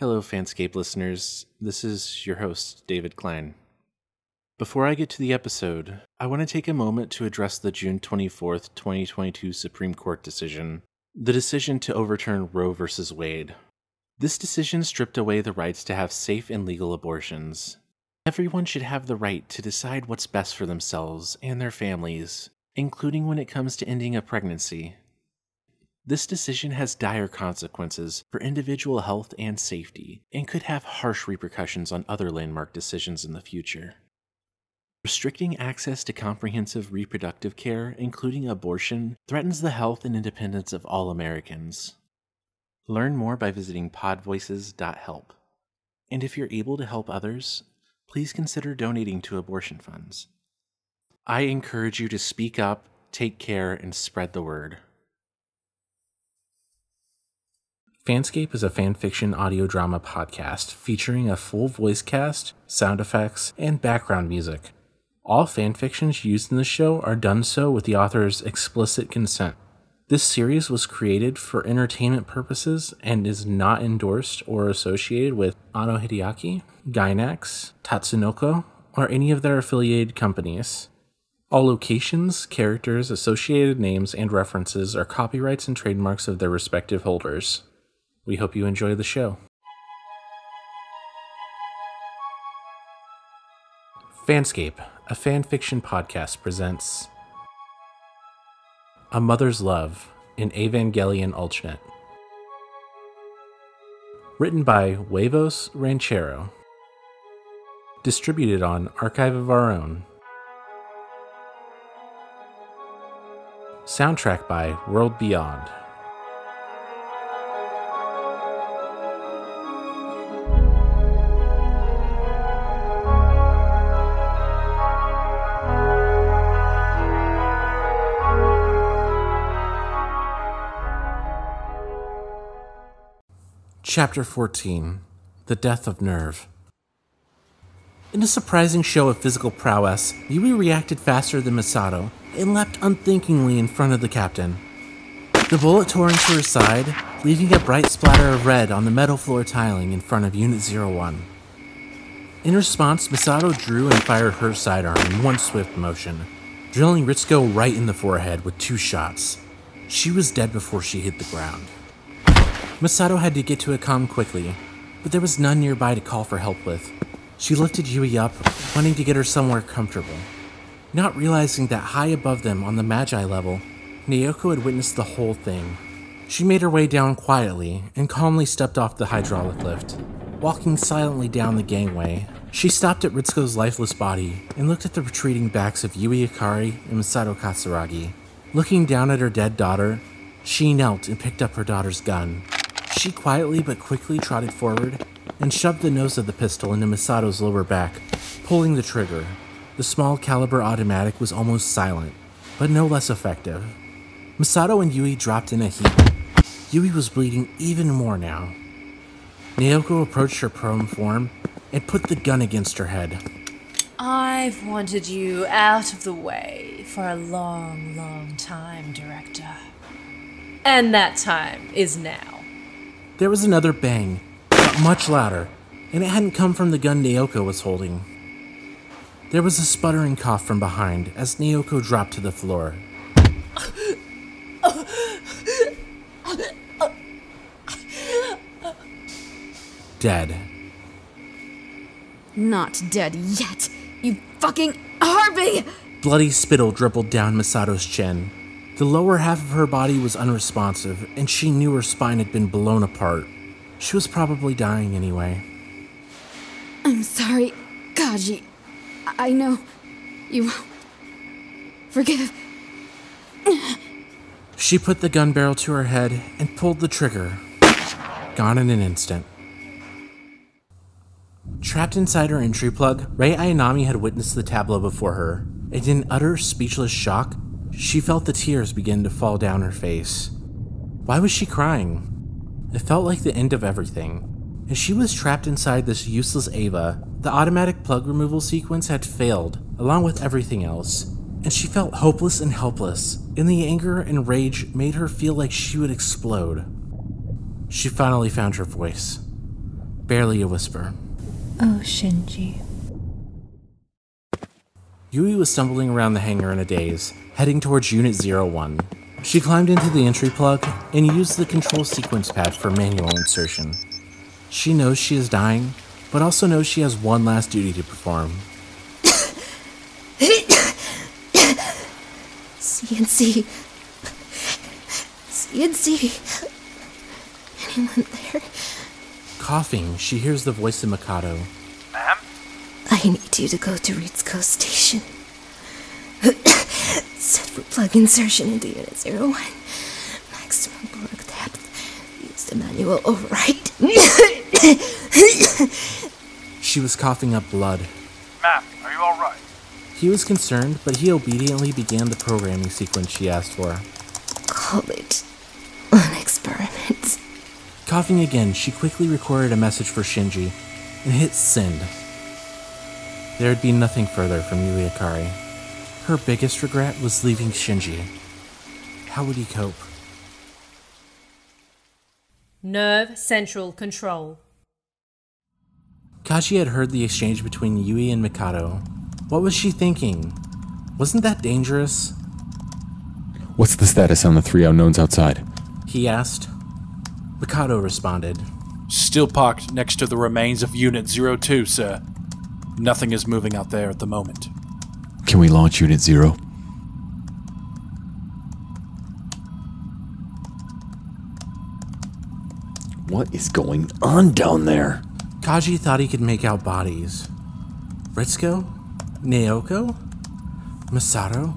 Hello, Fanscape listeners. This is your host, David Klein. Before I get to the episode, I want to take a moment to address the June 24th, 2022 Supreme Court decision, the decision to overturn Roe v. Wade. This decision stripped away the rights to have safe and legal abortions. Everyone should have the right to decide what's best for themselves and their families, including when it comes to ending a pregnancy. This decision has dire consequences for individual health and safety, and could have harsh repercussions on other landmark decisions in the future. Restricting access to comprehensive reproductive care, including abortion, threatens the health and independence of all Americans. Learn more by visiting podvoices.help. And if you're able to help others, please consider donating to abortion funds. I encourage you to speak up, take care, and spread the word. Fanscape is a fanfiction audio drama podcast featuring a full voice cast, sound effects, and background music. All fanfictions used in the show are done so with the author's explicit consent. This series was created for entertainment purposes and is not endorsed or associated with Anno Hideaki, Gainax, Tatsunoko, or any of their affiliated companies. All locations, characters, associated names, and references are copyrights and trademarks of their respective holders. We hope you enjoy the show. Fanscape, a fanfiction podcast, presents A Mother's Love in Evangelion Alternate. Written by Huevos Ranchero. Distributed on Archive of Our Own. Soundtrack by World Beyond. Chapter 14 The Death of NERV. In a surprising show of physical prowess, Yui reacted faster than Misato and leapt unthinkingly in front of the captain. The bullet tore into her side, leaving a bright splatter of red on the metal floor tiling in front of Unit 01. In response, Misato drew and fired her sidearm in one swift motion, drilling Ritsuko right in the forehead with two shots. She was dead before she hit the ground. Misato had to get to a comm quickly, but there was none nearby to call for help with. She lifted Yui up, wanting to get her somewhere comfortable. Not realizing that high above them on the Magi level, Naoko had witnessed the whole thing. She made her way down quietly and calmly stepped off the hydraulic lift. Walking silently down the gangway, she stopped at Ritsuko's lifeless body and looked at the retreating backs of Yui Ikari and Misato Katsuragi. Looking down at her dead daughter, she knelt and picked up her daughter's gun. She quietly but quickly trotted forward and shoved the nose of the pistol into Misato's lower back, pulling the trigger. The small caliber automatic was almost silent, but no less effective. Misato and Yui dropped in a heap. Yui was bleeding even more now. Naoko approached her prone form and put the gun against her head. I've wanted you out of the way for a long, long time, Director. And that time is now. There was another bang, but much louder, and it hadn't come from the gun Naoko was holding. There was a sputtering cough from behind as Naoko dropped to the floor. Dead. Not dead yet, you fucking Harvey! Bloody spittle dribbled down Misato's chin. The lower half of her body was unresponsive, and she knew her spine had been blown apart. She was probably dying anyway. I'm sorry, Kaji. I know you won't forgive. She put the gun barrel to her head and pulled the trigger. Gone in an instant. Trapped inside her entry plug, Rei Ayanami had witnessed the tableau before her, and in utter speechless shock, she felt the tears begin to fall down her face. Why was she crying? It felt like the end of everything. As she was trapped inside this useless Eva, the automatic plug removal sequence had failed, along with everything else, and she felt hopeless and helpless, and the anger and rage made her feel like she would explode. She finally found her voice. barely a whisper. Oh, Shinji. Yui was stumbling around the hangar in a daze, heading towards Unit 01. She climbed into the entry plug and used the control sequence pad for manual insertion. She knows she is dying, but also knows she has one last duty to perform. CNC. CNC. Anyone there? Coughing, she hears the voice of Mikado. Ma'am? I need you to go to Ritsuko Station. Set for plug insertion into Unit 01. Maximum plug depth. Use the manual override. She was coughing up blood. Ma'am, are you alright? He was concerned, but he obediently began the programming sequence she asked for. Call it an experiment. Coughing again, she quickly recorded a message for Shinji and hit send. There would be nothing further from Yui Ikari. Her biggest regret was leaving Shinji. How would he cope? NERV Central Control. Kaji had heard the exchange between Yui and Mikado. What was she thinking? Wasn't that dangerous? What's the status on the three unknowns outside? He asked. Mikado responded. Still parked next to the remains of Unit 02, sir. Nothing is moving out there at the moment. Can we launch Unit Zero? What is going on down there? Kaji thought he could make out bodies. Ritsuko? Naoko? Misato?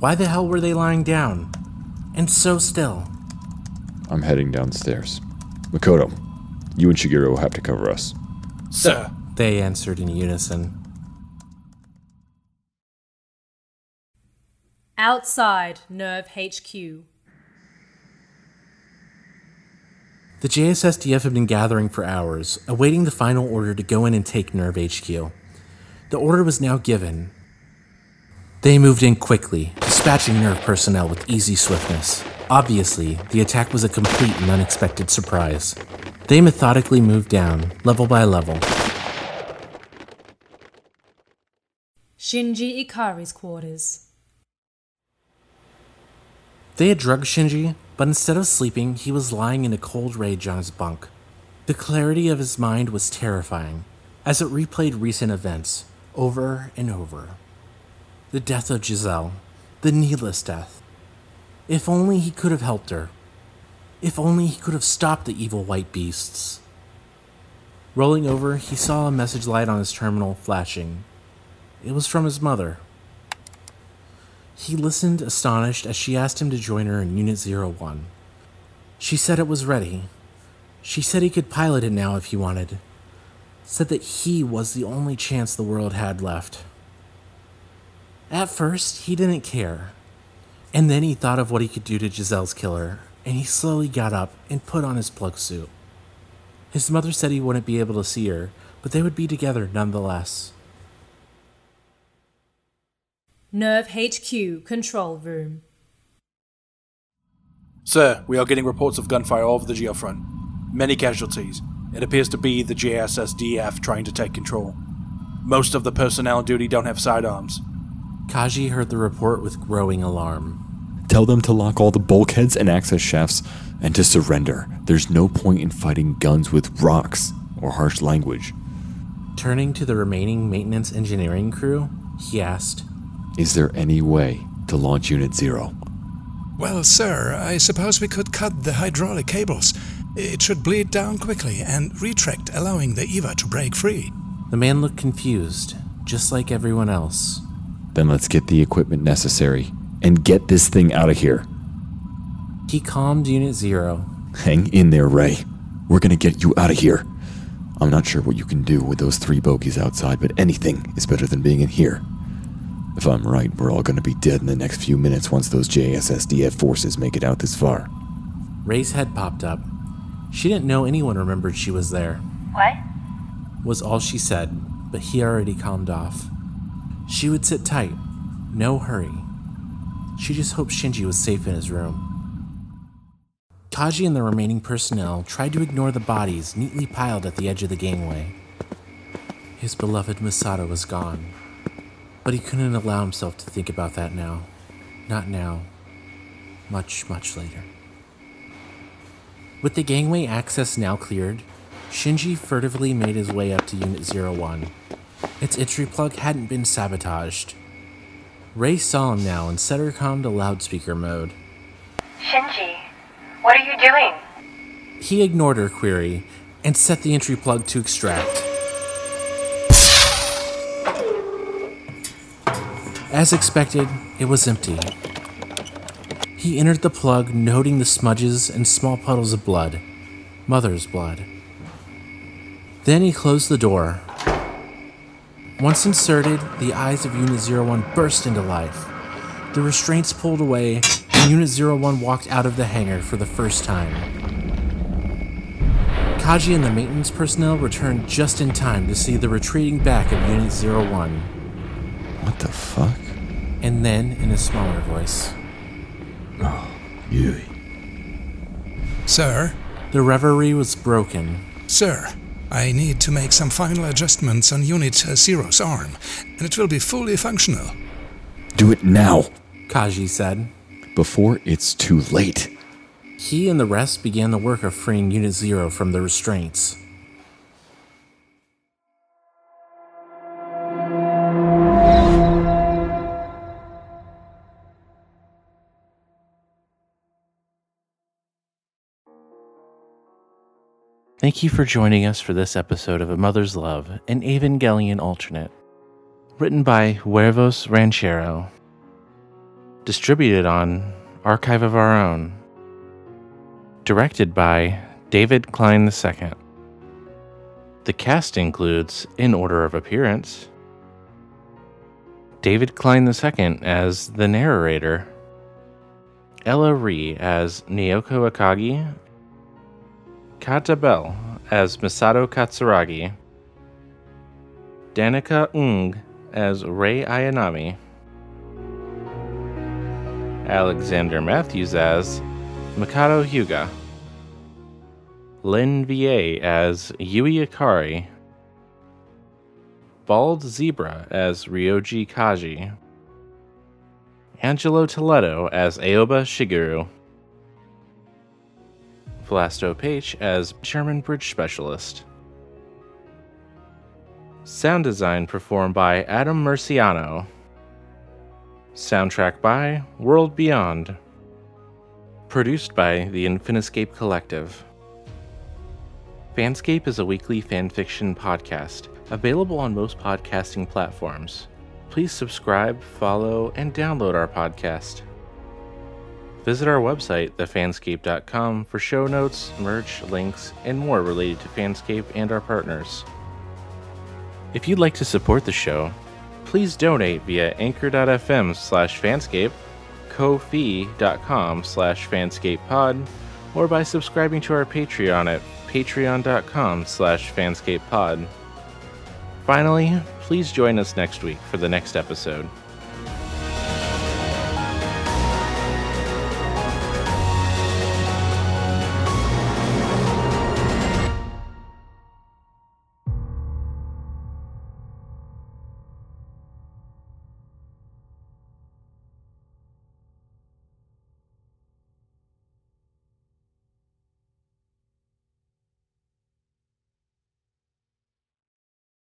Why the hell were they lying down? And so still. I'm heading downstairs. Makoto, you and Shigeru will have to cover us. Sir, They answered in unison. Outside NERV HQ. The JSSDF had been gathering for hours, awaiting the final order to go in and take NERV HQ. The order was now given. They moved in quickly, dispatching NERV personnel with easy swiftness. Obviously, the attack was a complete and unexpected surprise. They methodically moved down, level by level. Shinji Ikari's quarters. They had drugged Shinji, but instead of sleeping, he was lying in a cold rage on his bunk. The clarity of his mind was terrifying, as it replayed recent events over and over. The death of Giselle, the needless death. If only he could have helped her. If only he could have stopped the evil white beasts. Rolling over, he saw a message light on his terminal flashing. It was from his mother. He listened astonished as she asked him to join her in Unit 01. She said it was ready. She said he could pilot it now if he wanted. Said that he was the only chance the world had left. At first, he didn't care. And then he thought of what he could do to Giselle's killer, and he slowly got up and put on his plug suit. His mother said he wouldn't be able to see her, but they would be together nonetheless. NERV HQ Control Room. sir, we are getting reports of gunfire all over the geofront. Many casualties. It appears to be the JSSDF trying to take control. Most of the personnel on duty don't have sidearms. Kaji heard the report with growing alarm. Tell them to lock all the bulkheads and access shafts and to surrender. There's no point in fighting guns with rocks or harsh language. Turning to the remaining maintenance engineering crew, he asked, Is there any way to launch Unit Zero? Well, sir, I suppose we could cut the hydraulic cables. It should bleed down quickly and retract, allowing the EVA to break free. The man looked confused, just like everyone else. Then let's get the equipment necessary and get this thing out of here. He calmed Unit Zero. Hang in there, Rei. We're gonna get you out of here. I'm not sure what you can do with those three bogies outside, but anything is better than being in here. If I'm right, we're all gonna be dead in the next few minutes once those JSSDF forces make it out this far. Rei's head popped up. She didn't know anyone remembered she was there, What? was all she said, but he already calmed off. She would sit tight, no hurry. She just hoped Shinji was safe in his room. Kaji and the remaining personnel tried to ignore the bodies neatly piled at the edge of the gangway. His beloved Misato was gone, but he couldn't allow himself to think about that now. Not now. Much, much later. With the gangway access now cleared, Shinji furtively made his way up to Unit 01. Its entry plug hadn't been sabotaged. Rei saw him now and set her comm to loudspeaker mode. Shinji, what are you doing? He ignored her query and set the entry plug to extract. As expected, it was empty. He entered the plug, noting the smudges and small puddles of blood. Mother's blood. Then he closed the door. Once inserted, the eyes of Unit 01 burst into life. The restraints pulled away, and Unit 01 walked out of the hangar for the first time. Kaji and the maintenance personnel returned just in time to see the retreating back of Unit 01, What the fuck? and then, in a smaller voice, Yui. Sir, the reverie was broken. sir, I need to make some final adjustments on Unit uh, Zero's arm, and it will be fully functional. Do it now, Kaji said. before it's too late. He and the rest began the work of freeing Unit Zero from the restraints. Thank you for joining us for this episode of A Mother's Love, an Evangelion alternate. Written by Huevos Ranchero. Distributed on Archive of Our Own. Directed by David Klein II. The cast includes, in order of appearance, David Klein II as the narrator, Ella Ree as Naoko Akagi, Kata Bell as Misato Katsuragi, Danica Ung as Rei Ayanami, Alexander Matthews as Mikado Hyuga, Lin Va as Yui Ikari, Bald Zebra as Ryoji Kaji, Angelo Toledo as Aoba Shigeru, Vlasto Page as Sherman Bridge Specialist. Sound design performed by Adam Murciano. Soundtrack by World Beyond. Produced by the Infiniscape Collective. Fanscape is a weekly fanfiction podcast available on most podcasting platforms. Please subscribe, follow, and download our podcast. Visit our website, thefanscape.com, for show notes, merch, links, and more related to Fanscape and our partners. If you'd like to support the show, please donate via anchor.fm slash fanscape, ko-fi.com slash fanscapepod, or by subscribing to our Patreon at patreon.com slash fanscapepod. Finally, please join us next week for the next episode.